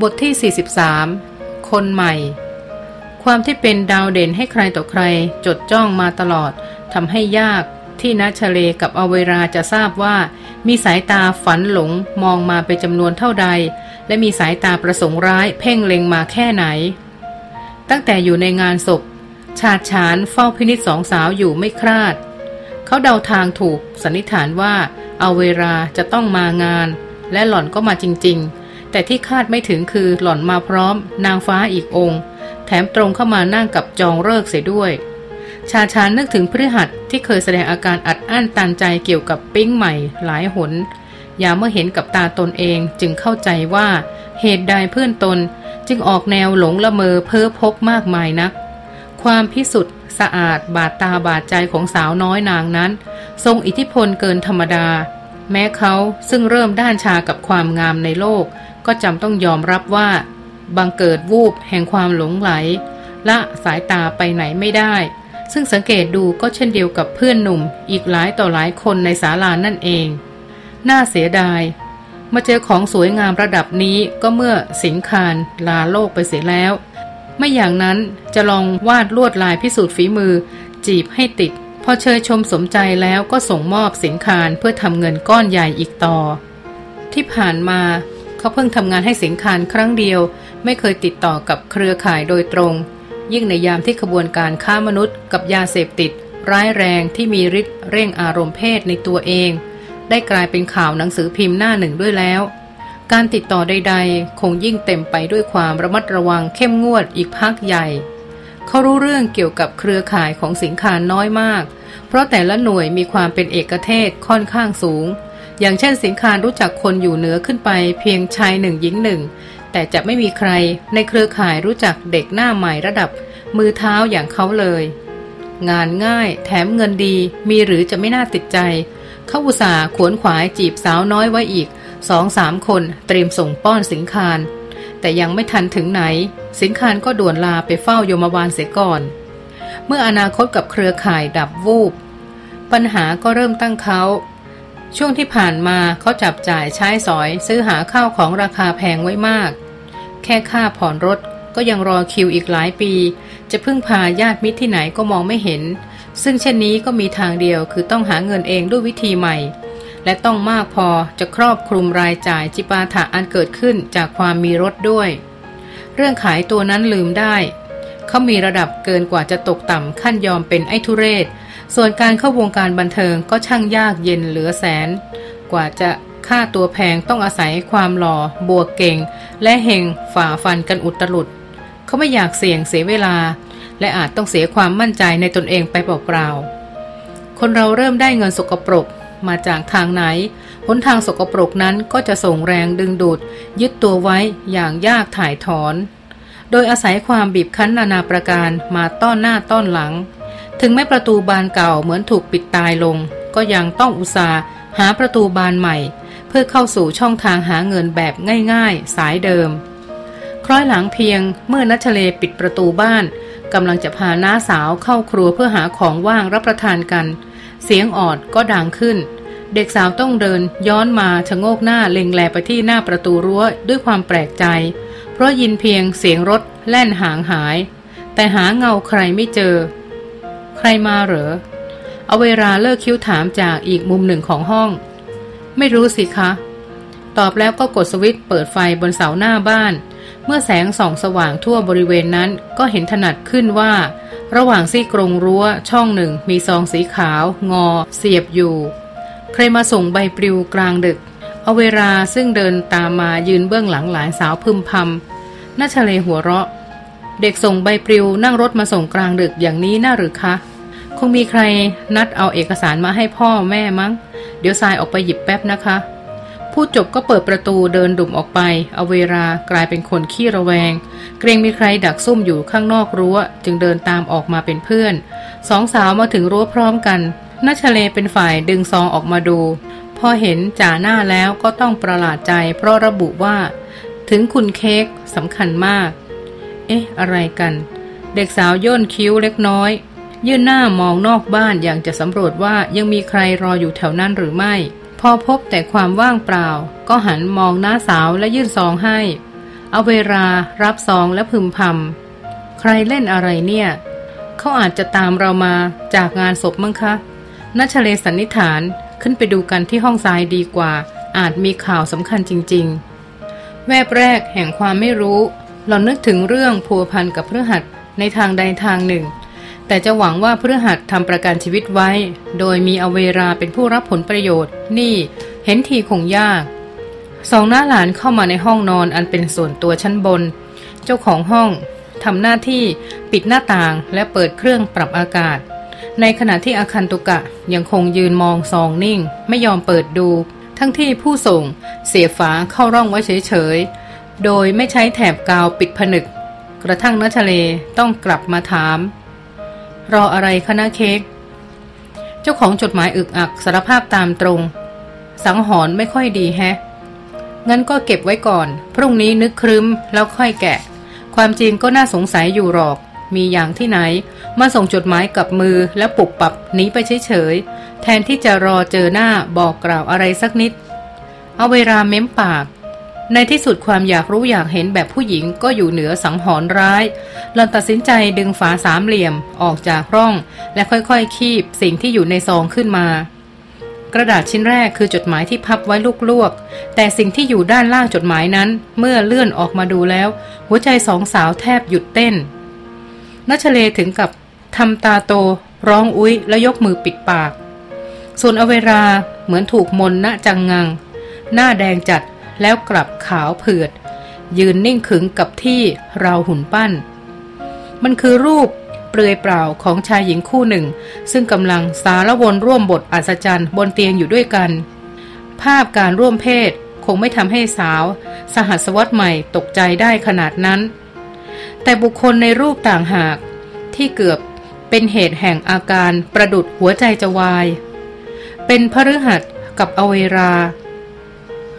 บทที่ 43 คนใหม่ ความที่เป็นดาวเด่นให้ใครต่อใคร จดจ้องมาตลอดทำให้ยากที่นัชเลกับอเวราจะทราบว่า มีสายตาฝันหลงมองมาเป็นจำนวนเท่าใด และมีสายตาประสงค์ร้ายเพ่งเล็งมาแค่ไหน ตั้งแต่อยู่ในงานศพ ชาติฉานเฝ้าพินิษสองสาวอยู่ไม่คลาด เขาเดาทางถูกสันนิษฐานว่าอเวราจะต้องมางาน และหล่อนก็มาจริง ๆ แต่ที่คาดไม่ถึงคือหล่อนมาพร้อม นางฟ้าอีกองค์ แถมตรงเข้ามานั่งกับจองเลิกเสียด้วย ชาชานึกถึงพฤหัสที่เคยแสดงอาการอัดอั้นตันใจเกี่ยวกับปิ้งใหม่หลายหนยาเมื่อเห็นกับตาตนเองจึงเข้าใจว่าเหตุใดเพื่อนตนจึงออกแนวหลงละเมอเพ้อพกมากมายนัก ความพิสุทธิ์สะอาดบาดตาบาดใจของสาวน้อยนางนั้น ทรงอิทธิพลเกินธรรมดา แม้เขาซึ่งเริ่มด้านชากับความงามในโลก ก็จำต้องยอมรับว่า บังเกิดวูบแห่งความหลงไหล ละสายตาไปไหนไม่ได้ ซึ่งสังเกตดูก็เช่นเดียวกับเพื่อนหนุ่มอีกหลายต่อหลายคนในศาลานั่นเอง น่าเสียดาย มาเจอของสวยงามระดับนี้ก็เมื่อสิงคารลาโลกไปเสียแล้ว ไม่อย่างนั้นจะลองวาดลวดลายพิสูจน์ฝีมือ จีบให้ติด พอเชยชมสมใจแล้วก็ส่งมอบสินคารเพื่อทำเงินก้อนใหญ่อีกต่อ ที่ผ่านมา เขาเพิ่งทำงานให้สิงคารครั้งเดียว ไม่เคยติดต่อกับเครือข่ายโดยตรง ยิ่งในยามที่ขบวนการค้ามนุษย์ กับยาเสพติด ร้ายแรงที่มีฤทธิ์เร่งอารมณ์เพศในตัวเอง ได้กลายเป็นข่าวหนังสือพิมพ์หน้าหนึ่งด้วยแล้ว การติดต่อใด ๆ คงยิ่งเต็มไปด้วยความระมัดระวังเข้มงวดอีกพักใหญ่เขารู้เรื่องเกี่ยวกับเครือข่ายของสิงคารน้อยมาก เพราะแต่ละหน่วยมีความเป็นเอกเทศค่อนข้างสูง อย่างเช่นสิงคารรู้จักคนอยู่เหนือขึ้นไปเพียงชายหนึ่งหญิงหนึ่ง แต่จะไม่มีใครในเครือข่ายรู้จักเด็กหน้าใหม่ระดับ มือเท้าอย่างเขาเลย งานง่ายแถมเงินดีมีหรือจะไม่น่าติดใจ เขาอุตส่าห์ขวนขวายจีบสาวน้อยไว้อีกสองสามคนเตรียมส่งป้อนสิงคาร แต่ยังไม่ทันถึงไหน สิงคารก็ด่วนลาไปเฝ้าโยมบาลเสียก่อน เมื่ออนาคตกับเครือข่ายดับวูบ ปัญหาก็เริ่มตั้งเขา ช่วงที่ผ่านมาเขาจับจ่ายใช้สอยซื้อหาข้าวของราคาแพงไว้มาก แค่ค่าผ่อนรถก็ยังรอคิวอีกหลายปี จะพึ่งพาญาติมิตรที่ไหนก็มองไม่เห็น ซึ่งเช่นนี้ก็มีทางเดียวคือต้องหาเงินเองด้วยวิธีใหม่ และต้องมากพอจะครอบคลุมรายจ่ายจิปาถะอันเกิดขึ้นจากความมีรถด้วย เรื่องขายตัวนั้นลืมได้ เขามีระดับเกินกว่าจะตกต่ำขั้นยอมเป็นไอ้ทุเรศ ส่วนการเข้าวงการบันเทิงก็ช่างยากเย็นเหลือแสน กว่าจะค่าตัวแพงต้องอาศัยความหล่อบวกเก่ง และเฮงฝ่าฟันกันอุตรุดเขาไม่อยากเสี่ยงเสียเวลา และอาจต้องเสียความมั่นใจในตนเองไปเปล่าๆ คนเราเริ่มได้เงินสกปรกมาจากทางไหนหนทางสกปรกนั้นก็จะส่งแรงดึงดูด ยึดตัวไว้อย่างยากถ่ายถอน โดยอาศัยความบีบคั้นนานาประการมาต้อนหน้าต้อนหลัง ถึงแม้ประตูบานเก่าเหมือนถูกปิดตายลง ก็ยังต้องอุตส่าห์หาประตูบานใหม่ เพื่อเข้าสู่ช่องทางหาเงินแบบง่ายๆ สายเดิม คล้อยหลังเพียงเมื่อนัชเลปิดประตูบ้านกำลังจะพาน้าสาวเข้าครัวเพื่อหาของว่างรับประทานกัน เสียงออดก็ดังขึ้น เด็กสาวต้องเดินย้อนมาชะโงกหน้าเล็งแลไปที่หน้าประตูรั้วด้วยความแปลกใจ เพราะยินเพียงเสียงรถแล่นห่างหาย แต่หาเงาใครไม่เจอ ใครมาเหรอ เอาเวลาเลิกคิ้วถามจากอีกมุมหนึ่งของห้อง ไม่รู้สิคะ ตอบแล้วก็กดสวิตช์เปิดไฟบนเสาหน้าบ้าน เมื่อแสงส่องสว่างทั่วบริเวณนั้นก็เห็นถนัดขึ้นว่า ระหว่างซี่กรงรั้วช่องหนึ่ง มีซองสีขาว งอ เสียบอยู่ ใครมาส่งใบปลิวกลางดึก เอาเวลาซึ่งเดินตามมายืนเบื้องหลังหลานสาวพึมพำน่าเฉลหัวเราะเด็กส่งใบปลิวนั่งรถมาส่งกลางดึกอย่างนี้น่าหรือคะ งมีใครนัดเอาเอกสารมาให้พ่อแม่มั้ง เดี๋ยวทรายออกไปหยิบแป๊บนะคะ พูดจบก็เปิดประตูเดินดุ่มออกไป เอาเวลากลายเป็นคนขี้ระแวง เกรงมีใครดักซุ่มอยู่ข้างนอกรั้ว จึงเดินตามออกมาเป็นเพื่อน สองสาวมาถึงรั้วพร้อมกันนัชเลเป็นฝ่ายดึงซองออกมาดู พอเห็นจ่าหน้าแล้วก็ต้องประหลาดใจ เพราะระบุว่า ถึงคุณเค้กสำคัญมาก เอ๊ะ อะไรกัน เด็กสาวย่นคิ้วเล็กน้อย ยื่นหน้ามองนอกบ้านอย่างจะสำรวจว่ายังมีใครรออยู่แถวนั้นหรือไม่ พอพบแต่ความว่างเปล่า ก็หันมองหน้าสาวและยื่นซองให้ เอาเวลารับซองและพึมพำใครเล่นอะไรเนี่ย เขาอาจจะตามเรามาจากงานศพมั้งคะนัชเลสันนิฐานขึ้นไปดูกันที่ห้องทรายดีกว่า อาจมีข่าวสำคัญจริง ๆ แวบแรกแห่งความไม่รู้หล่อนนึกถึงเรื่องพัวพันกับเพื่อหัดในทางใดทางหนึ่ง แต่จะหวังว่าเพื่อหัดทำประกันชีวิตไว้ โดยมีอเวราเป็นผู้รับผลประโยชน์ นี่เห็นทีคงยาก สองหน้าหลานเข้ามาในห้องนอนอันเป็นส่วนตัวชั้นบน เจ้าของห้องทำหน้าที่ปิดหน้าต่างและเปิดเครื่องปรับอากาศ ในขณะที่อาคันตุกะยังคงยืนมองซองนิ่ง ไม่ยอมเปิดดู ทั้งที่ผู้ส่งเสียฝาเข้าร่องไว้เฉยๆ โดยไม่ใช้แถบกาวปิดผนึก กระทั่งนชเลต้องกลับมาถาม รออะไรคณะเค้กเจ้าของจดหมายอึกอักสารภาพตามตรง สังหรณ์ไม่ค่อยดีแฮะ งั้นก็เก็บไว้ก่อน พรุ่งนี้นึกครึ้มแล้วค่อยแกะ ความจริงก็น่าสงสัยอยู่หรอก มีอย่างที่ไหน มาส่งจดหมายกับมือแล้วปุบปับหนีไปเฉยๆแทนที่จะรอเจอหน้าบอกกล่าวอะไรสักนิด เอาเวลาเม้มปาก ในที่สุดความอยากรู้อยากเห็นแบบผู้หญิงก็อยู่เหนือสังหรณ์ร้ายหลอนตัดสินใจดึงฝาสามเหลี่ยมออกจากร่อง และค่อยๆคีบสิ่งที่อยู่ในซองขึ้นมา กระดาษชิ้นแรกคือจดหมายที่พับไว้ลวกๆ แต่สิ่งที่อยู่ด้านล่างจดหมายนั้น เมื่อเลื่อนออกมาดูแล้ว หัวใจสองสาวแทบหยุดเต้นนัชเลถึงกับทำตาโต ร้องอุ้ยและยกมือปิดปาก ส่วนอเวราเหมือนถูกมนณจังงัง หน้าแดงจัด แล้วกลับขาวเผือด ยืนนิ่งขึงกับที่ราวหุ่นปั้น มันคือรูปเปลือยเปล่าของชายหญิงคู่หนึ่ง ซึ่งกำลังสารวนร่วมบทอัศจรรย์บนเตียงอยู่ด้วยกัน ภาพการร่วมเพศคงไม่ทำให้สาว สหัสวรรษใหม่ตกใจได้ขนาดนั้น แต่บุคคลในรูปต่างหากที่เกือบเป็นเหตุแห่งอาการประดุดหัวใจจะวาย เป็นพฤหัสกับอเวรา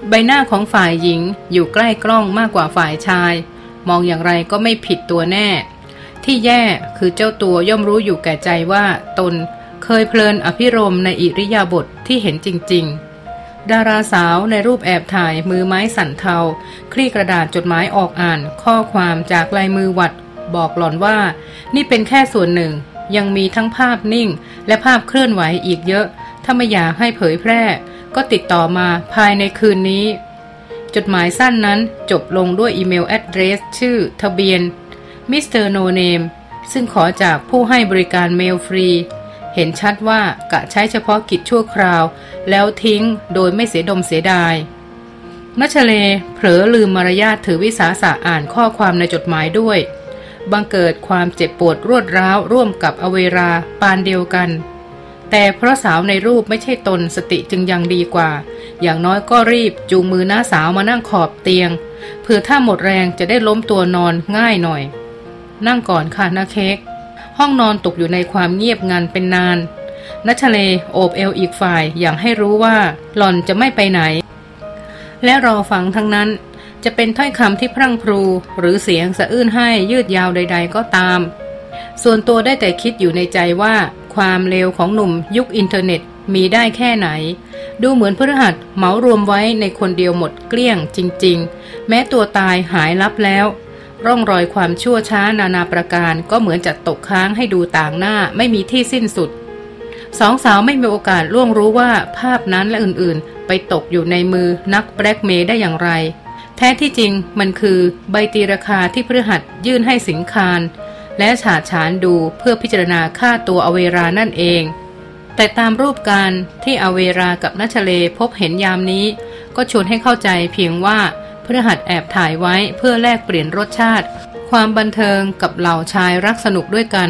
ใบหน้าของฝ่ายหญิงอยู่ใกล้กล้องมากกว่าฝ่ายชาย มองอย่างไรก็ไม่ผิดตัวแน่ ที่แย่คือเจ้าตัวย่อมรู้อยู่แก่ใจว่าตนเคยเพลินอภิรมในอิริยาบถทที่เห็นจริง ๆ ดาราสาวในรูปแอบถ่ายมือไม้สั่นเทา คลี่กระดาษจดหมายออกอ่าน ข้อความจากลายมือวัด บอกหล่อนว่า นี่เป็นแค่ส่วนหนึ่ง ยังมีทั้งภาพนิ่ง และภาพเคลื่อนไหวอีกเยอะ ถ้าไม่อยากให้เผยแพร่ ก็ติดต่อมาภายในคืนนี้ จดหมายสั้นนั้นจบลงด้วย email address ชื่อทะเบียน Mister No Name ซึ่งขอจากผู้ให้บริการเมลฟรี เห็นชัดว่ากะใช้เฉพาะกิจชั่วคราว แล้วทิ้งโดยไม่เสียดมเสียดายนัชเลเผลอลืมมารยาทถือวิสาสะอ่านข้อความในจดหมายด้วย บังเกิดความเจ็บปวดรวดร้าวร่วมกับอเวราปานเดียวกัน แต่เพราะสาวในรูปไม่ใช่ตนสติจึงยังดีกว่า อย่างน้อยก็รีบจูงมือน้าสาวมานั่งขอบเตียงเพื่อถ้าหมดแรงจะได้ล้มตัวนอนง่ายหน่อย นั่งก่อนค่ะนาเค้กห้องนอนตกอยู่ในความเงียบงันเป็นนานนัชเลโอบเอวอีกฝ่ายอย่างให้รู้ว่าหล่อนจะไม่ไปไหน และรอฟังทั้งนั้น จะเป็นถ้อยคำที่พรั่งพรู หรือเสียงสะอื้นให้ยืดยาวใด ๆ ก็ตาม ส่วนตัวได้แต่คิดอยู่ในใจว่า ความเลวของหนุ่มยุคอินเทอร์เน็ตมีได้แค่ไหน ดูเหมือนพฤหัสเหมารวมไว้ในคนเดียวหมดเกลี้ยงจริง ๆ แม้ตัวตายหายลับแล้ว ร่องรอยความชั่วช้านานาประการก็เหมือนจะตกค้างให้ดูต่างหน้าไม่มีที่สิ้นสุด สองสาวไม่มีโอกาสล่วงรู้ว่าภาพนั้นและอื่นๆ ไปตกอยู่ในมือนักแบล็กเมย์ได้อย่างไร แท้ที่จริงมันคือใบตีราคาที่พฤหัสยื่นให้สิงคาร และฉาดฉานดูเพื่อพิจารณาค่าตัวอเวรานั่นเอง แต่ตามรูปการที่อเวรากับนัชเลพบเห็นยามนี้ ก็ชวนให้เข้าใจเพียงว่าพฤหัสแอบถ่ายไว้เพื่อแลกเปลี่ยนรสชาติ ความบันเทิงกับเหล่าชายรักสนุกด้วยกัน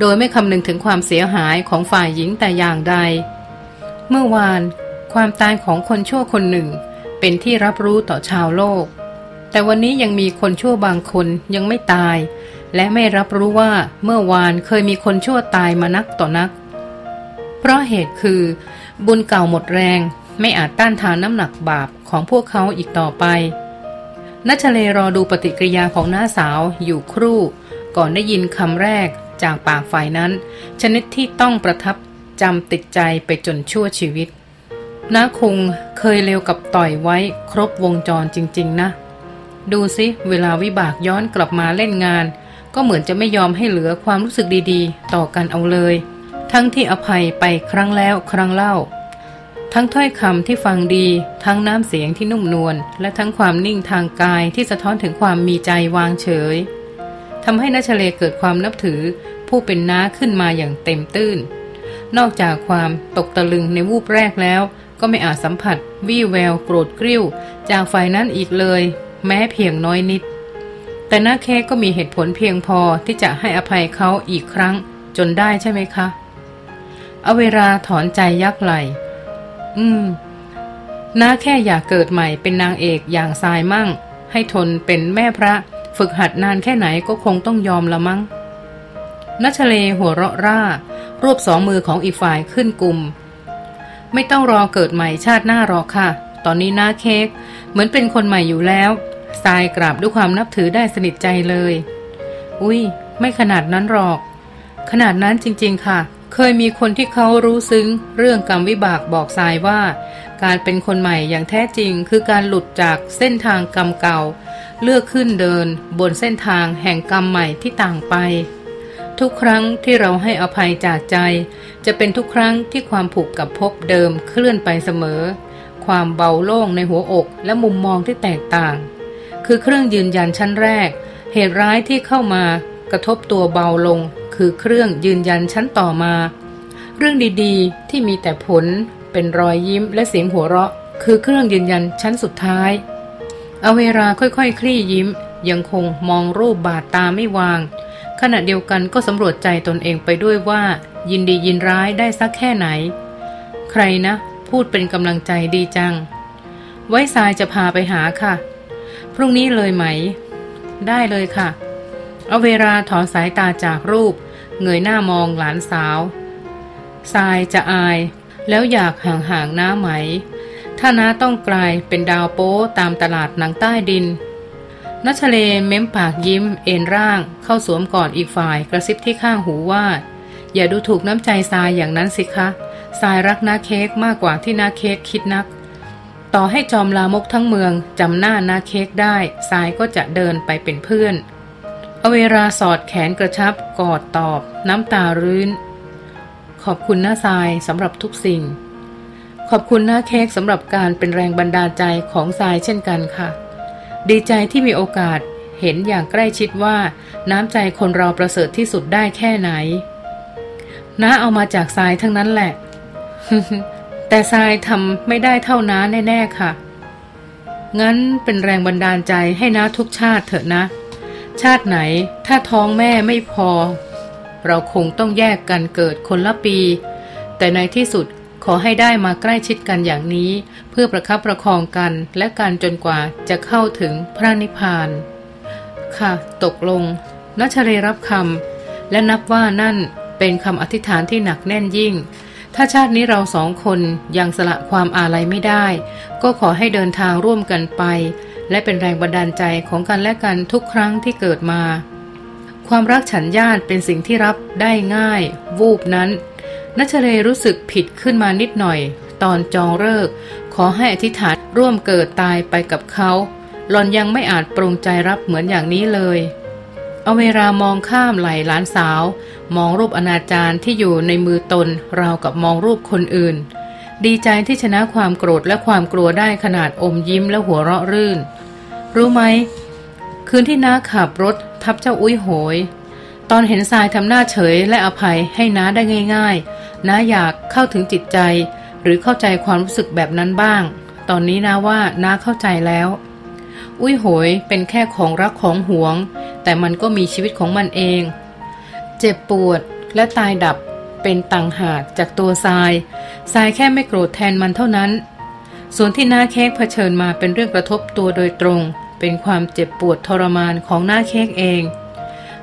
โดยไม่คำนึงถึงความเสียหายของฝ่ายหญิงแต่อย่างใด เมื่อวานความตายของคนชั่วคนหนึ่ง เป็นที่รับรู้ต่อชาวโลก แต่วันนี้ยังมีคนชั่วบางคนยังไม่ตาย และไม่รับรู้ว่าเมื่อวานเคยมีคนชั่วตายมานักต่อนัก เพราะเหตุคือ บุญเก่าหมดแรงไม่อาจต้านทานน้ำหนักบาปของพวกเขาอีกต่อไปนัชเลรอดูปฏิกิริยาของน้าสาวอยู่ครู่ ก่อนได้ยินคำแรกจากปากฝ่ายนั้น ชนิดที่ต้องประทับจำติดใจไปจนชั่วชีวิตน้าคงเคยเลวกับต่อยไว้ครบวงจรจริง ๆ นะ ดูสิเวลาวิบากย้อนกลับมาเล่นงาน ก็เหมือนจะไม่ยอมให้เหลือความรู้สึกดีๆ ต่อกันเอาเลย ทั้งที่อภัยไปครั้งแล้วครั้งเล่า ทั้งถ้อยคำที่ฟังดี ทั้งน้ำเสียงที่นุ่มนวลและทั้งความนิ่งทางกายที่สะท้อนถึงความมีใจวางเฉยทำให้นัชเลเกิดความนับถือผู้เป็นน้าขึ้นมาอย่างเต็มตื้น นอกจากความตกตะลึงในวูบแรกแล้ว ก็ไม่อาจสัมผัสวี่แววโกรธกริ้ว จากฝ่ายนั้นอีกเลย แม้เพียงน้อยนิด แต่น้าเค้กก็มีเหตุผลเพียงพอที่จะให้อภัยเขาอีกครั้งจนได้ใช่ไหมคะ เอาเวลาถอนใจยักไหล อืม น้าแค่อยากเกิดใหม่เป็นนางเอกอย่างทรายมั่ง ให้ทนเป็นแม่พระ ฝึกหัดนานแค่ไหนก็คงต้องยอมละมั้งนัชเลหัวเราะร่า รวบสองมือของอีกฝ่ายขึ้นกลุ่ม ไม่ต้องรอเกิดใหม่ชาติหน้ารอค่ะ ตอนนี้หน้าเค้กเหมือนเป็นคนใหม่อยู่แล้ว ทรายกราบด้วยความนับถือได้สนิทใจเลย อุ้ยไม่ขนาดนั้นหรอก ขนาดนั้นจริงๆค่ะ เคยมีคนที่เขารู้ซึ้ง เรื่องกรรมวิบากบอกทรายว่า การเป็นคนใหม่อย่างแท้จริง คือการหลุดจากเส้นทางกรรมเก่า เลือกขึ้นเดิน บนเส้นทางแห่งกรรมใหม่ที่ต่างไป ทุกครั้งที่เราให้อภัยจากใจ จะเป็นทุกครั้งที่ความผูกกับภพเดิมเคลื่อนไปเสมอ ความเบาโล่งในหัวอกและมุมมองที่แตกต่าง คือเครื่องยืนยันชั้นแรก เหตุร้ายที่เข้ามากระทบตัวเบาลง คือเครื่องยืนยันชั้นต่อมา เรื่องดีๆ ที่มีแต่ผล เป็นรอยยิ้มและเสียงหัวเราะ คือเครื่องยืนยันชั้นสุดท้ายเอาเวลาค่อยๆคคลี่ยิ้ม ยังคงมองรูปบาดตาไม่วาง ขณะเดียวกันก็สำรวจใจตนเองไปด้วยว่า ยินดียินร้ายได้สักแค่ไหน ใครนะ พูดเป็นกำลังใจดีจัง ไว้ทรายจะพาไปหาค่ะ พรุ่งนี้เลยไหม ได้เลยค่ะ เอาเวลาถอนสายตาจากรูป เงยหน้ามองหลานสาวทรายจะอาย แล้วอยากห่างๆหน้าไหม ถ้าน้าต้องกลายเป็นดาวโป๊ตามตลาดหนังใต้ดินนัชเลเม้มปากยิ้ม เอ็นร่าง เข้าสวมกอดอีกฝ่ายกระซิบที่ข้างหูว่า อย่าดูถูกน้ำใจทรายอย่างนั้นสิคะทรายรักน้าเค้กมากกว่าที่น้าเค้กคิดนัก ต่อให้จอมลามกทั้งเมืองจำหน้านาเค้กได้ทรายก็จะเดินไปเป็นเพื่อนเอาเวลาสอดแขนกระชับกอดตอบ น้ำตารื้น ขอบคุณน้าทรายสำหรับทุกสิ่ง ขอบคุณน้าเค้กสำหรับการเป็นแรงบันดาลใจของทรายเช่นกันค่ะ ดีใจที่มีโอกาสเห็นอย่างใกล้ชิดว่าน้ำใจคนเราประเสริฐที่สุดได้แค่ไหนน้าเอามาจากทรายทั้งนั้นแหละ แต่ทรายทำไม่ได้เท่าน้าแน่ๆค่ะ งั้นเป็นแรงบันดาลใจให้น้าทุกชาติเถอะนะ ชาติไหนถ้าท้องแม่ไม่พอ เราคงต้องแยกกันเกิดคนละปี แต่ในที่สุดขอให้ได้มาใกล้ชิดกันอย่างนี้ เพื่อประคับประคองกันและกันจนกว่าจะเข้าถึงพระนิพพาน ค่ะ ตกลงนัชเรรับคำและนับว่านั่นเป็นคำอธิษฐานที่หนักแน่นยิ่ง ถ้าชาตินี้เราสองคนยังสละความอาลัยไม่ได้ ก็ขอให้เดินทางร่วมกันไป และเป็นแรงบันดาลใจของกันและกันทุกครั้งที่เกิดมา ความรักฉันญาติเป็นสิ่งที่รับได้ง่าย วูบนั้นนัชเลรู้สึกผิดขึ้นมานิดหน่อย ตอนจองเลิก ขอให้อธิษฐานร่วมเกิดตายไปกับเขาหลอนยังไม่อาจปรงใจรับเหมือนอย่างนี้เลย เอาเวลามองข้ามไหลหลานสาว มองรูปอนาจารที่อยู่ในมือตนราวกับมองรูปคนอื่น ดีใจที่ชนะความโกรธและความกลัวได้ขนาดอมยิ้มและหัวเราะรื่น รู้ไหม คืนที่น้าขับรถทับเจ้าอุ้ยโหย ตอนเห็นทรายทำหน้าเฉยและอภัยให้น้าได้ง่าย ๆ น้าอยากเข้าถึงจิตใจ หรือเข้าใจความรู้สึกแบบนั้นบ้าง ตอนนี้นะว่าน้าเข้าใจแล้วอุ้ยโหยเป็นแค่ของรักของหวง แต่มันก็มีชีวิตของมันเอง เจ็บปวดและตายดับเป็นต่างหากจากตัวทราย ทรายแค่ไม่โกรธแทนมันเท่านั้น ส่วนที่น้าเค้กเผชิญมาเป็นเรื่องกระทบตัวโดยตรง เป็นความเจ็บปวดทรมานของน้าเค้กเอง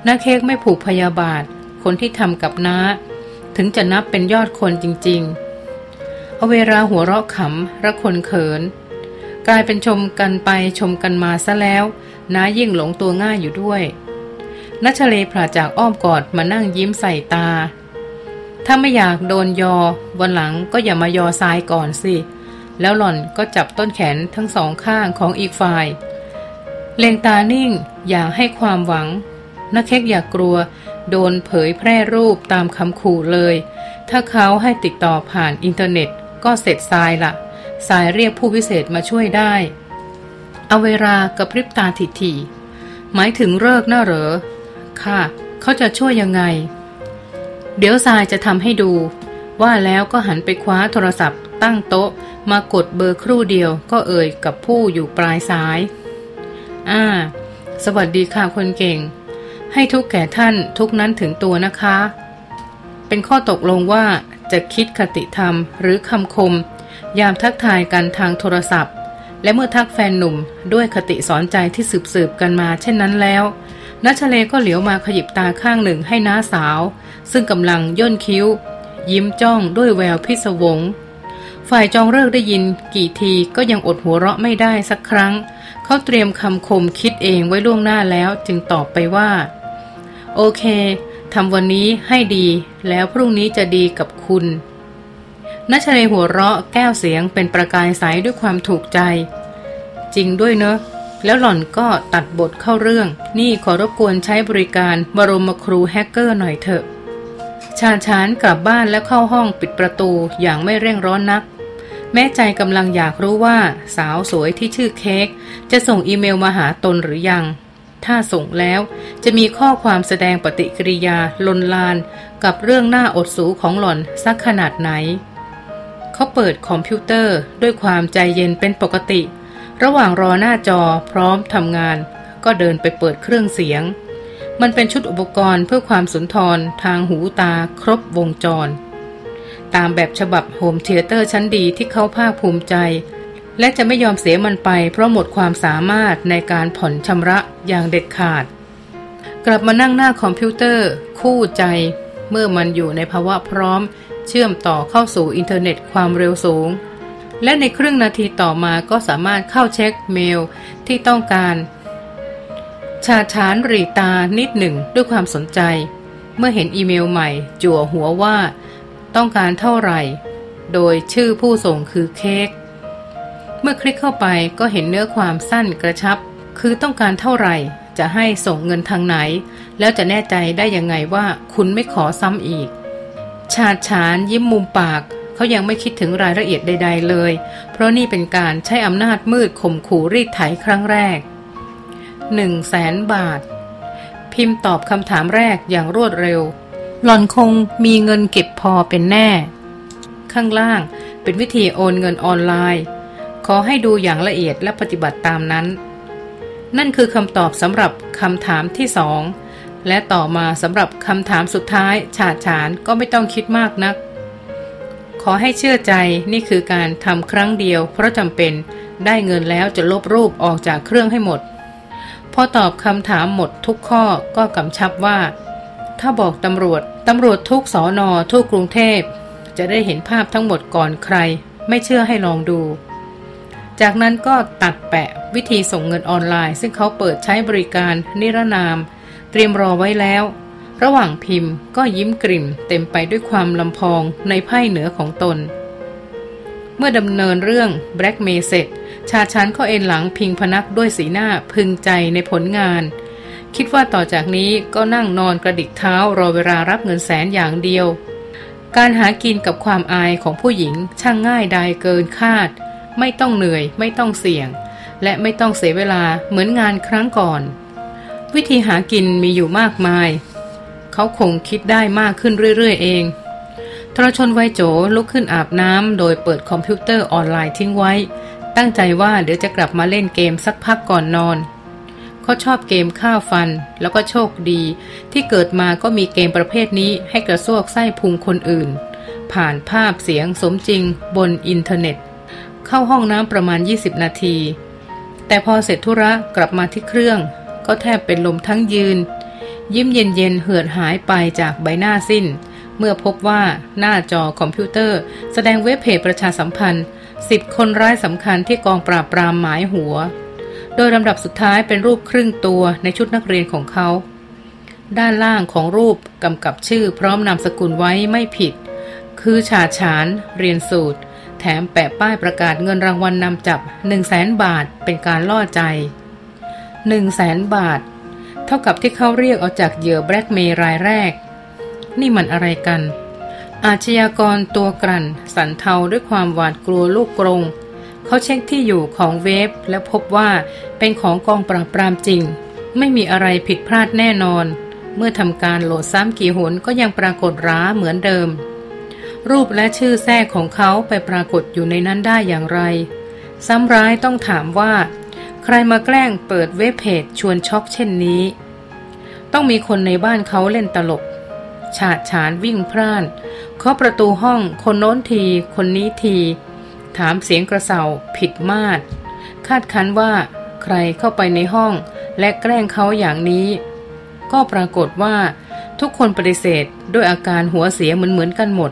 น้าเค้กไม่ผูกพยาบาท คนที่ทำกับน้า ถึงจะนับเป็นยอดคนจริงๆ เอาเวลาหัวเราะขำระคนเขิน กลายเป็นชมกันไปชมกันมาซะแล้ว น้ายิ่งหลงตัวง่ายอยู่ด้วย นัชเลผลาจากอ้อมกอดมานั่งยิ้มใส่ตา ถ้าไม่อยากโดนยอ วันหลังก็อย่ามายอทรายก่อนสิ แล้วหล่อนก็จับต้นแขนทั้งสองข้างของอีกฝ่าย เลงตานิ่งอย่างให้ความหวังนักเค้กอย่ากกลัว โดนเผยแพร่รูปตามคำขู่เลย ถ้าเขาให้ติดต่อผ่านอินเทอร์เน็ตก็เสร็จทรายละสายเรียกผู้พิเศษมาช่วยได้ เอาเวลากระพริบตาถี่ๆหมายถึงเลิกน่าเหรอ ค่ะ เขาจะช่วยยังไง เดี๋ยวทรายจะทำให้ดู ว่าแล้วก็หันไปคว้าโทรศัพท์ ตั้งโต๊ะ มากดเบอร์ครู่เดียวก็เอ่ยกับผู้อยู่ปลายซ้าย อ่า สวัสดีค่ะคนเก่ง ให้ทุกแก่ท่านทุกนั้นถึงตัวนะคะ เป็นข้อตกลงว่าจะคิดคติธรรมหรือคำคม ยามทักทายกันทางโทรศัพท์ และเมื่อทักแฟนหนุ่มด้วยคติสอนใจที่สืบสืบกันมาเช่นนั้นแล้ว นัชเลก็เหลียวมาขยิบตาข้างหนึ่งให้น้าสาว ซึ่งกำลังย่นคิ้ว ยิ้มจ้องด้วยแววพิศวง ฝ่ายจองเลิกได้ยินกี่ทีก็ยังอดหัวเราะไม่ได้สักครั้ง เขาเตรียมคำคมคิดเองไว้ล่วงหน้าแล้วจึงตอบไปว่า โอเคทำวันนี้ให้ดีแล้วพรุ่งนี้จะดีกับคุณนัชเลหัวเราะแก้วเสียงเป็นประกายใสด้วยความถูกใจ จริงด้วยเนอะ แล้วหล่อนก็ตัดบทเข้าเรื่อง นี่ขอรบกวนใช้บริการบรมครูแฮกเกอร์หน่อยเถอะ ชาชานกลับบ้านแล้วเข้าห้องปิดประตูอย่างไม่เร่งร้อนนัก แม่ใจกำลังอยากรู้ว่าสาวสวยที่ชื่อเค้กจะส่งอีเมลมาหาตนหรือยัง ถ้าส่งแล้วจะมีข้อความแสดงปฏิกิริยาลนลาน กับเรื่องหน้าอดสูของหล่อนสักขนาดไหน เขาเปิดคอมพิวเตอร์ด้วยความใจเย็นเป็นปกติ ระหว่างรอหน้าจอพร้อมทำงาน ก็เดินไปเปิดเครื่องเสียง มันเป็นชุดอุปกรณ์เพื่อความสุนทรทางหูตาครบวงจร ตามแบบฉบับ home theater ชั้นดีที่เขาภาคภูมิใจ และจะไม่ยอมเสียมันไปเพราะหมดความสามารถในการผ่อนชำระอย่างเด็ดขาด กลับมานั่งหน้าคอมพิวเตอร์ คู่ใจ เมื่อมันอยู่ในภาวะพร้อม เชื่อมต่อเข้าสู่อินเทอร์เน็ตความเร็วสูง และในครึ่งนาทีต่อมาก็สามารถเข้าเช็คเมลที่ต้องการ ชาชานรีตานิดหนึ่งด้วยความสนใจ เมื่อเห็นอีเมลใหม่ จั่วหัวว่า ต้องการเท่าไหร่ โดยชื่อผู้ส่งคือเค้กเมื่อคลิกเข้าไปก็เห็นเนื้อความสั้นกระชับ คือต้องการเท่าไหร่จะให้ส่งเงินทางไหน แล้วจะแน่ใจได้ยังไงว่าคุณไม่ขอซ้ำอีก ชาชานยิ้มมุมปาก เขายังไม่คิดถึงรายละเอียดใด ๆ เลย เพราะนี่เป็นการใช้อำนาจมืดข่มขู่รีดไถครั้งแรกหนึ่งแสนบาท พิมพ์ตอบคำถามแรกอย่างรวดเร็ว หล่อนคงมีเงินเก็บพอเป็นแน่ ข้างล่างเป็นวิธีโอนเงินออนไลน์ ขอให้ดูอย่างละเอียดและปฏิบัติตามนั้น นั่นคือคำตอบสำหรับคำถามที่สองและต่อมาสำหรับคำถามสุดท้าย ฉาดฉานก็ไม่ต้องคิดมากนัก อให้เชื่อใจนี่คือการทำครั้งเดียว เพราะจำเป็นได้เงินแล้วจะลบรูปออกจากเครื่องให้หมด พอตอบคำถามหมดทุกข้อก็กำชับว่า ถ้าบอกตำรวจตำรวจทุกสอนอทุกกรุงเทพ จะได้เห็นภาพทั้งหมดก่อนใคร ไม่เชื่อให้ลองดู จากนั้นก็ตัดแปะวิธีส่งเงินออนไลน์ ซึ่งเขาเปิดใช้บริการนิรนาม เตรียมรอไว้แล้ว ระหว่างพิมพ์ก็ยิ้มกริ่มเต็มไปด้วยความลำพองในไพ่เหนือของตน เมื่อดำเนินเรื่องแบล็กเมเสร็จ ชาชันก็เอ็นหลังพิงพนักด้วยสีหน้าพึงใจในผลงาน คิดว่าต่อจากนี้ก็นั่งนอนกระดิกเท้ารอเวลารับเงินแสนอย่างเดียว การหากินกับความอายของผู้หญิงช่างง่ายดายเกินคาด ไม่ต้องเหนื่อยไม่ต้องเสี่ยง และไม่ต้องเสียเวลาเหมือนงานครั้งก่อน วิธีหากินมีอยู่มากมาย เขาคงคิดได้มากขึ้นเรื่อย ๆ เองทรชนวัยโจ๋ลุกขึ้นอาบน้ำโดยเปิดคอมพิวเตอร์ออนไลน์ทิ้งไว้ ตั้งใจว่าเดี๋ยวจะกลับมาเล่นเกมสักพักก่อนนอนเขาชอบเกมฆ่าฟันแล้วก็โชคดี ที่เกิดมาก็มีเกมประเภทนี้ให้กระซวกไส้พุงคนอื่น ผ่านภาพเสียงสมจริงบนอินเทอร์เน็ต เข้าห้องน้ำประมาณ 20 นาที แต่พอเสร็จธุระกลับมาที่เครื่อง ก็แทบเป็นลมทั้งยืน ยิ้มเย็นๆเหือดหายไปจากใบหน้าสิ้น เมื่อพบว่าหน้าจอคอมพิวเตอร์ แสดงเว็บเพจประชาสัมพันธ์สิบคนร้ายสำคัญที่กองปราบปรามหมายหัว โดยลำดับสุดท้ายเป็นรูปครึ่งตัวในชุดนักเรียนของเขา ด้านล่างของรูปกำกับชื่อพร้อมนามสกุลไว้ไม่ผิด คือชาฉาน เรียนสูตร แถมแปะป้ายประกาศเงินรางวัลนนำจับ 1 0 0 0 0แสนบาทเป็นการล่อใจหนึ่งแสนบาท เท่ากับที่เขาเรียกเอาจากเหยื่อแบล็กเมย์รายแรก นี่มันอะไรกัน อาชญากรตัวกลั่น สันเทาด้วยความหวาดกลัวลูกกรง เขาเช็คที่อยู่ของเวฟและพบว่าเป็นของกองปราบปรามจริง ไม่มีอะไรผิดพลาดแน่นอน เมื่อทำการโหลดซ้ำกี่หนก็ยังปรากฏร้าเหมือนเดิม รูปและชื่อแท้ของเขาไปปรากฏอยู่ในนั้นได้อย่างไร ซ้ำร้ายต้องถามว่า ใครมาแกล้งเปิดเว็บเพจชวนช็อกเช่นนี้ ต้องมีคนในบ้านเขาเล่นตลก ฉาดฉานวิ่งพร่านเคาะประตูห้องคนโน้นที คนนี้ที ถามเสียงกระเสาผิดมาดคาดคันว่าใครเข้าไปในห้องและแกล้งเขาอย่างนี้ ก็ปรากฏว่า ทุกคนปฏิเสธด้วยอาการหัวเสียเหมือนเหมือนกันหมด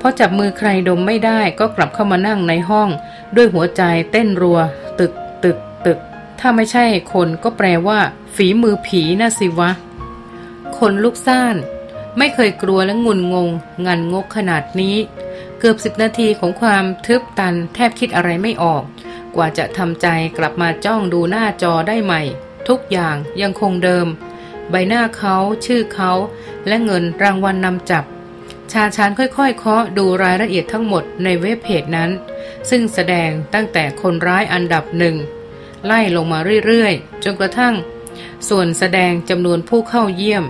พอจับมือใครดมไม่ได้ก็กลับเข้ามานั่งในห้อง ด้วยหัวใจเต้นรัว ถ้าไม่ใช่คนก็แปลว่า ฝีมือผีน่ะสิวะ คนลุกซ่าน ไม่เคยกลัวและงุนงง งันงกขนาดนี้ เกือบสิบนาทีของความทึบตันแทบคิดอะไรไม่ออก กว่าจะทำใจกลับมาจ้องดูหน้าจอได้ใหม่ ทุกอย่างยังคงเดิม ใบหน้าเขาชื่อเขาและเงินรางวัลนนำจับชาชานค่อยๆ เคาะดูรายละเอียดทั้งหมดในเว็บเพจนั้น ซึ่งแสดงตั้งแต่คนร้ายอันดับหนึ่ง ไล่ลงมาเรื่อยๆ จนกระทั่ง ส่วนแสดงจำนวนผู้เข้าเยี่ยม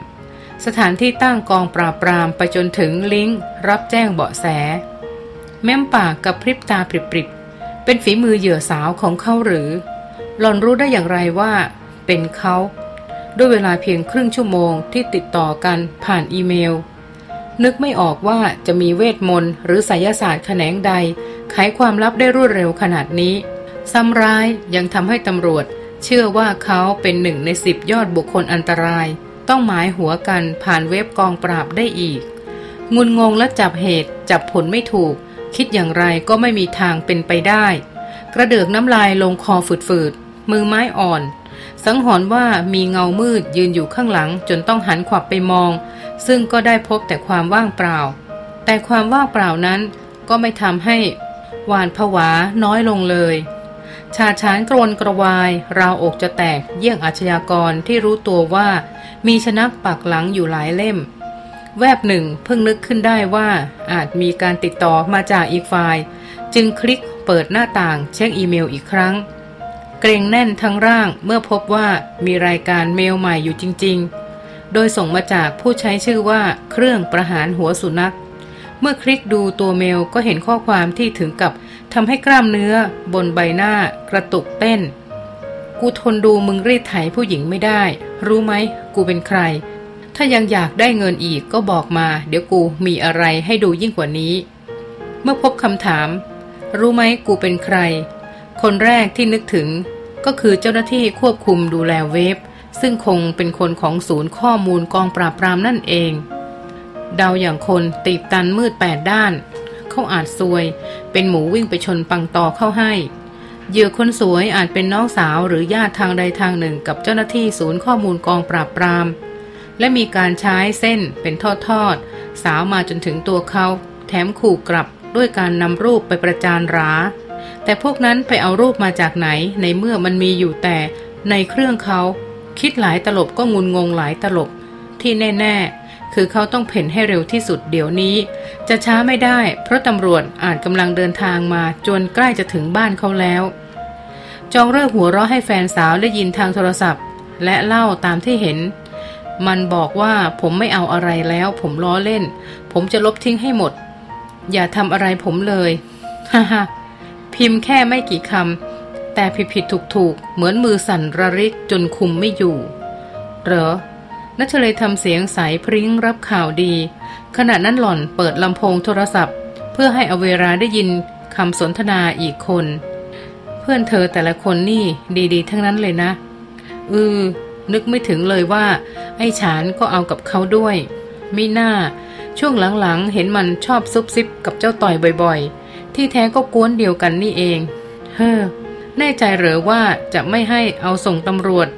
สถานที่ตั้งกองปราบปรามไปจนถึงลิงก์รับแจ้งเบาะแส แม้มปากกับพริบตาปริบๆ เป็นฝีมือเหยื่อสาวของเขาหรือ หล่อนรู้ได้อย่างไรว่า เป็นเขา ด้วยเวลาเพียงครึ่งชั่วโมงที่ติดต่อกันผ่านอีเมล นึกไม่ออกว่าจะมีเวทมนต์หรือไสยศาสตร์แขนงใดไขความลับได้รวดเร็วขนาดนี้ ซ้ำร้ายยังทำให้ตำรวจ เชื่อว่าเขาเป็นหนึ่งในสิบยอดบุคคลอันตราย ต้องหมายหัวกันผ่านเว็บกองปราบได้อีก งุนงงและจับเหตุจับผลไม่ถูก คิดอย่างไรก็ไม่มีทางเป็นไปได้ กระเดือกน้ำลายลงคอฝืดๆ มือไม้อ่อน สังหรณ์ว่ามีเงามืดยืนอยู่ข้างหลังจนต้องหันขวับไปมอง ซึ่งก็ได้พบแต่ความว่างเปล่า แต่ความว่างเปล่านั้นก็ไม่ทำให้หวานผวาน้อยลงเลย ชาชานกรนกระวายราวอกจะแตกเยี่ยงอาชญากรที่รู้ตัวว่ามีชนักปักหลังอยู่หลายเล่ม แวบหนึ่งเพิ่งนึกขึ้นได้ว่าอาจมีการติดต่อมาจากอีกฝ่าย จึงคลิกเปิดหน้าต่างเช็คอีเมลอีกครั้ง เกรงแน่นทั้งร่างเมื่อพบว่ามีรายการเมลใหม่อยู่จริง ๆ โดยส่งมาจากผู้ใช้ชื่อว่าเครื่องประหารหัวสุนัข เมื่อคลิกดูตัวเมลก็เห็นข้อความที่ถึงกับ ทำให้กล้ามเนื้อบนใบหน้ากระตุกเต้น กูทนดูมึงรีดไถผู้หญิงไม่ได้ รู้ไหม กูเป็นใคร ถ้ายังอยากได้เงินอีกก็บอกมา เดี๋ยวกูมีอะไรให้ดูยิ่งกว่านี้ เมื่อพบคำถาม รู้ไหมกูเป็นใคร คนแรกที่นึกถึง ก็คือเจ้าหน้าที่ควบคุมดูแลเว็บ ซึ่งคงเป็นคนของศูนย์ข้อมูลกองปราบปรามนั่นเอง เดาอย่างคนตีบตันมืดแปดด้าน เขาอาจซวย เป็นหมูวิ่งไปชนปังตอเข้าให้เหยื่อคนสวยอาจเป็นน้องสาวหรือญาติทางใดทางหนึ่งกับเจ้าหน้าที่ศูนย์ข้อมูลกองปราบปราม และมีการใช้เส้นเป็นทอดๆ สาวมาจนถึงตัวเขา แถมขู่กลับด้วยการนำรูปไปประจานร้า แต่พวกนั้นไปเอารูปมาจากไหนในเมื่อมันมีอยู่แต่ในเครื่องเขา คิดหลายตลบก็งุนงงหลายตลบ ที่แน่ ๆ คือเขาต้องเพ่นให้เร็วที่สุดเดี๋ยวนี้ จะช้าไม่ได้ เพราะตำรวจอาจกำลังเดินทางมาจนใกล้จะถึงบ้านเขาแล้ว จองเลิกหัวเราะให้แฟนสาวได้ยินทางโทรศัพท์ และเล่าตามที่เห็น มันบอกว่าผมไม่เอาอะไรแล้ว ผมล้อเล่น ผมจะลบทิ้งให้หมด อย่าทำอะไรผมเลยฮ่าฮ่าพิมพ์แค่ไม่กี่คำแต่ผิดผิดถูกถูกเหมือนมือสั่นระริกจนคุมไม่อยู่ เหรอ นัชเลยทำเสียงใสพริ้งรับข่าวดี ขณะนั้นหล่อนเปิดลำโพงโทรศัพท์ เพื่อให้อเวราได้ยินคำสนทนาอีกคน เพื่อนเธอแต่ละคนนี่ดีๆ ทั้งนั้นเลยนะ อือ นึกไม่ถึงเลยว่า ไอ้ฉานก็เอากับเขาด้วยมิน่า ช่วงหลังๆ เห็นมันชอบซุบซิบกับเจ้าต่อยบ่อยๆ ที่แท้ก็กวนเดียวกันนี่เอง เฮ้อ แน่ใจเหรอว่าจะไม่ให้เอาส่งตำรวจ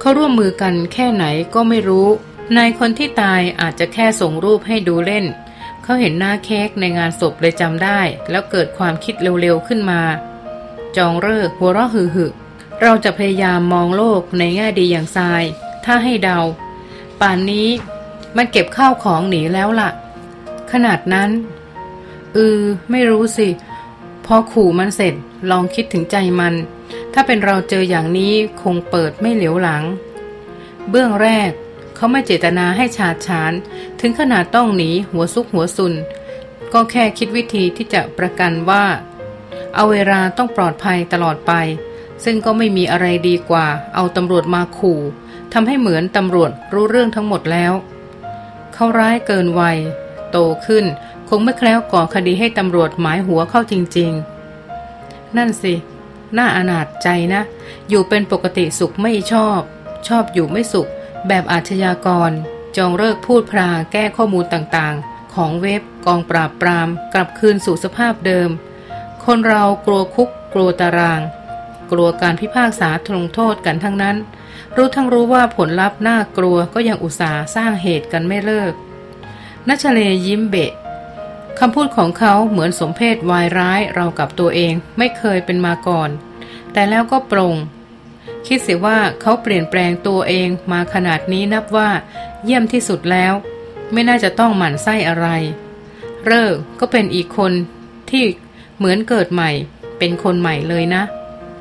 เขาร่วมมือกันแค่ไหนก็ไม่รู้ นายคนที่ตายอาจจะแค่ส่งรูปให้ดูเล่น เขาเห็นหน้าเค้กในงานศพเลยจำได้ แล้วเกิดความคิดเร็วๆขึ้นมา จองเลิกหัวเราะหึ่เราจะพยายามมองโลกในแง่ดีอย่างทราย ถ้าให้เดา ป่านนี้มันเก็บข้าวของหนีแล้วล่ะ ขนาดนั้นเออไม่รู้สิ พอขู่มันเสร็จลองคิดถึงใจมัน ถ้าเป็นเราเจออย่างนี้คงเปิดไม่เหลียวหลัง เบื้องแรกเขาไม่เจตนาให้ฉาดฉาน ถึงขนาดต้องหนีหัวซุกหัวซุน ก็แค่คิดวิธีที่จะประกันว่า เอาเวลาต้องปลอดภัยตลอดไป ซึ่งก็ไม่มีอะไรดีกว่า เอาตำรวจมาขู่ทำให้เหมือนตำรวจรู้เรื่องทั้งหมดแล้ว เขาร้ายเกินวัย โตขึ้นคงไม่แคล้วก่อคดีให้ตำรวจหมายหัวเข้าจริง ๆ นั่นสิ น่าอนาจใจนะ อยู่เป็นปกติสุขไม่ชอบ ชอบอยู่ไม่สุข แบบอาชญากร จองเลิกพูดพราแก้ข้อมูลต่างๆ ของเว็บกองปราบปราม กลับคืนสู่สภาพเดิม คนเรากลัวคุก กลัวตาราง กลัวการพิพากษาทลงโทษกันทั้งนั้น รู้ทั้งรู้ว่าผลลัพธ์น่ากลัวก็ยังอุตส่าห์สร้างเหตุกันไม่เลิกนัชเลยิ้มเบะคำพูดของเขาเหมือนสมเพศวายร้ายเรากับตัวเองไม่เคยเป็นมาก่อน แต่แล้วก็ปรงคิดเสียว่าเขาเปลี่ยนแปลงตัวเองมาขนาดนี้นับว่า เยี่ยมที่สุดแล้ว ไม่น่าจะต้องหมั่นไส้อะไรเลิกก็เป็นอีกคนที่เหมือนเกิดใหม่ เป็นคนใหม่เลยนะ